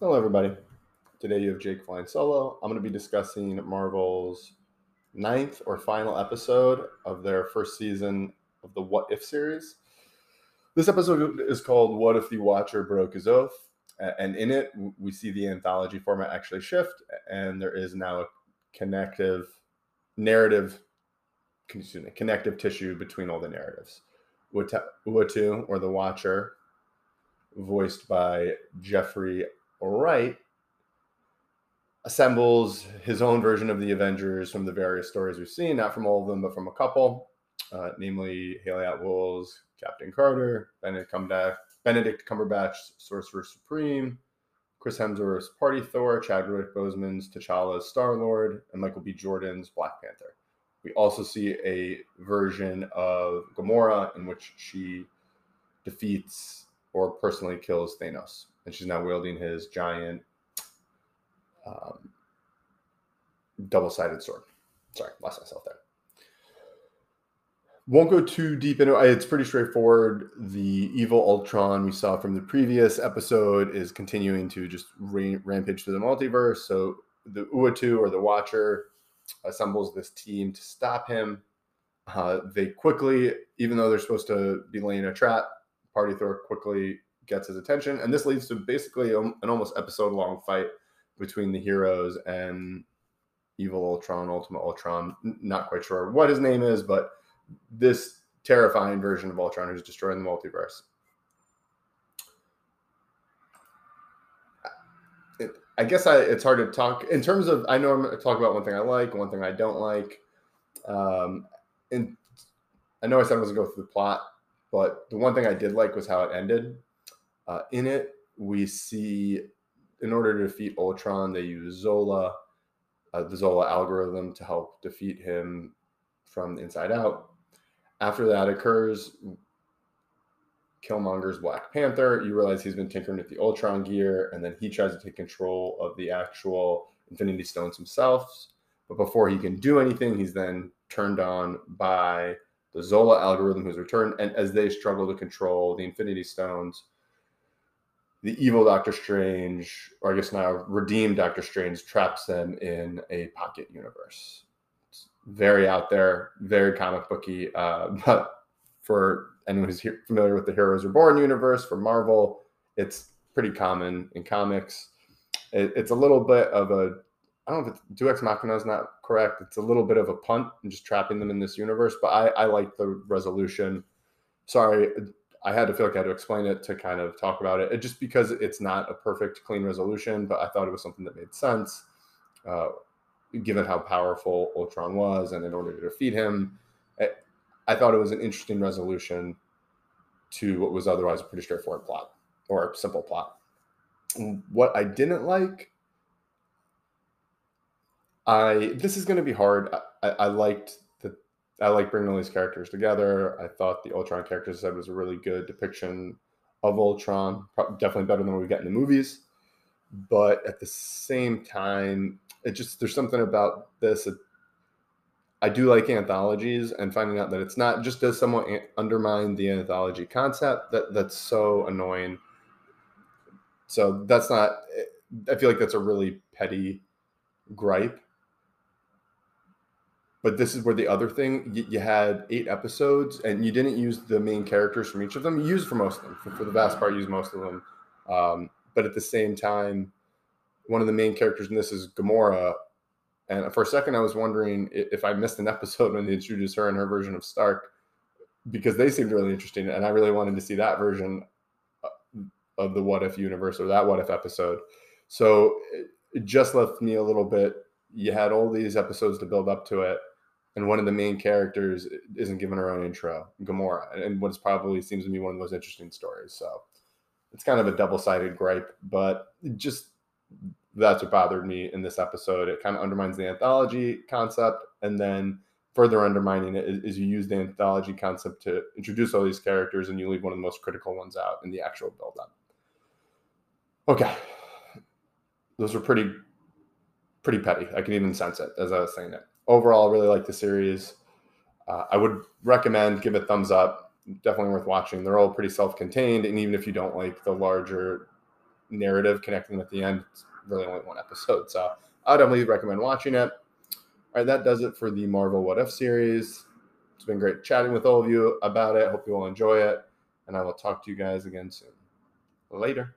Hello, everybody. Today you have Jake flying solo. I'm going to be discussing Marvel's ninth or final episode of their first season of the What If series. This episode is called What If the Watcher Broke His Oath? And in it, we see the anthology format actually shift, and there is now a connective narrative, excuse me, connective tissue between all the narratives. Uatu, or the Watcher, voiced by Jeffrey Wright, assembles his own version of the Avengers from the various stories we've seen, not from all of them, but from a couple, uh, namely Hayley Atwell's Captain Carter, Benedict Cumberbatch, Benedict Cumberbatch, Sorcerer Supreme, Chris Hemsworth's Party Thor, Chadwick Boseman's T'Challa's Star Lord, and Michael B. Jordan's Black Panther. We also see a version of Gamora in which she defeats or personally kills Thanos, and she's now wielding his giant um, double-sided sword. Sorry, lost myself there. Won't go too deep into it. It's pretty straightforward. The evil Ultron we saw from the previous episode is continuing to just rampage through the multiverse. So the Uatu or the Watcher assembles this team to stop him. Uh, they quickly, even though they're supposed to be laying a trap, Party Thor quickly gets his attention, and this leads to basically an almost episode-long fight between the heroes and Evil Ultron, Ultimate Ultron. Not quite sure what his name is, but this terrifying version of Ultron who's destroying the multiverse. I guess I, it's hard to talk in terms of. I know I'm going to talk about one thing I like, one thing I don't like. Um, and I know I said I was going to go through the plot, but the one thing I did like was how it ended. Uh, in it, we see in order to defeat Ultron, they use Zola, uh, the Zola algorithm, to help defeat him from the inside out. After that occurs, Killmonger's Black Panther. You realize he's been tinkering with the Ultron gear, and then he tries to take control of the actual Infinity Stones himself. But before he can do anything, he's then turned on by the Zola algorithm, who's returned. And as they struggle to control the Infinity Stones, the evil Doctor Strange, or I guess now redeemed Doctor Strange, traps them in a pocket universe. It's very out there, very comic booky. Uh, but for anyone who's familiar with the Heroes Reborn universe for Marvel, it's pretty common in comics. It, it's a little bit of a, I don't know if it's Deus Ex Machina is not correct. It's a little bit of a punt and just trapping them in this universe. But I, I like the resolution. Sorry, I had to feel like I had to explain it to kind of talk about it, it just because it's not a perfect, clean resolution, but I thought it was something that made sense, uh, given how powerful Ultron was, and in order to defeat him, I, I thought it was an interesting resolution to what was otherwise a pretty straightforward plot or simple plot. What I didn't like, I this is going to be hard. I, I liked I like bringing all these characters together. I thought the Ultron character said was a really good depiction of Ultron, definitely better than what we get in the movies. But at the same time, it just there's something about this. It, I do like anthologies, and finding out that it's not just does somewhat undermine the anthology concept that that's so annoying. So that's not. I feel like that's a really petty gripe but this is where the other thing you, you, had eight episodes and you didn't use the main characters from each of them. You used for most of them. For, for the vast part you used most of them. Um, but at the same time one of the main characters in this is gamora. And for a second i was wondering if i missed an episode when they introduced her and her version of stark because they seemed really interesting and i really wanted to see that version uh, of the what if universe or that what if episode. So it just left me a little bit. You had all these episodes to build up to it and one of the main characters isn't given her own intro, Gamora, and what's probably seems to be one of the most interesting stories. So it's kind of a double-sided gripe, but just that's what bothered me in this episode. It kind of undermines the anthology concept, and then further undermining it is, is you use the anthology concept to introduce all these characters, and you leave one of the most critical ones out in the actual build-up. Okay, those are pretty pretty petty. I can even sense it as I was saying it overall, really like the series. Uh, I would recommend give it thumbs up. Definitely worth watching. They're all pretty self-contained, and even if you don't like the larger narrative connecting at the end. It's really only one episode, so I definitely recommend watching it. All right, that does it for the Marvel What If series. It's been great chatting with all of you about it. Hope you all enjoy it, and I will talk to you guys again soon. Later.